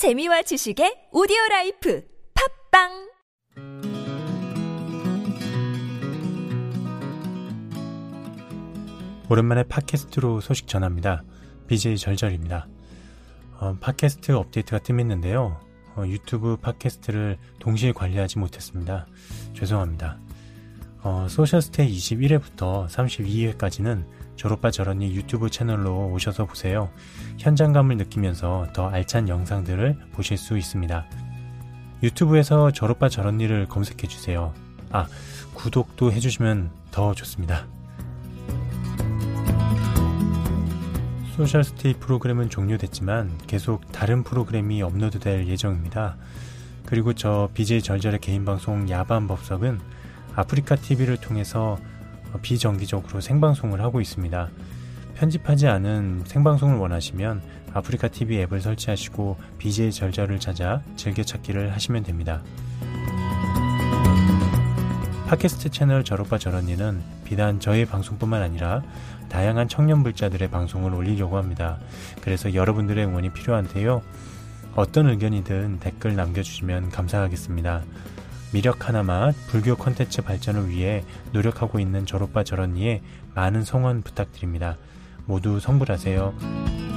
재미와 지식의 오디오 라이프 팟빵 오랜만에 팟캐스트로 소식 전합니다. BJ 절절입니다. 어, 팟캐스트 업데이트가 뜸했는데요. 어, 유튜브 팟캐스트를 동시에 관리하지 못했습니다. 죄송합니다. 어, 소셜스테이 21회부터 32회까지는 절오빠 절언니 유튜브 채널로 오셔서 보세요. 현장감을 느끼면서 더 알찬 영상들을 보실 수 있습니다. 유튜브에서 졸업바 저런이를 검색해 주세요. 아, 구독도 해주시면 더 좋습니다. 소셜스테이 프로그램은 종료됐지만 계속 다른 프로그램이 업로드될 예정입니다. 그리고 저 BJ 절절의 개인 방송 야반 법석은 아프리카 TV를 통해서 비정기적으로 생방송을 하고 있습니다. 편집하지 않은 생방송을 원하시면 아프리카 TV 앱을 설치하시고 BJ 절절을 찾아 즐겨찾기를 하시면 됩니다. 팟캐스트 채널 저로빠 저런니는 비단 저의 방송뿐만 아니라 다양한 청년 불자들의 방송을 올리려고 합니다. 그래서 여러분들의 응원이 필요한데요. 어떤 의견이든 댓글 남겨주시면 감사하겠습니다. 미력 하나만 불교 컨텐츠 발전을 위해 노력하고 있는 졸업바 저런니에 많은 성원 부탁드립니다. 모두 성불하세요.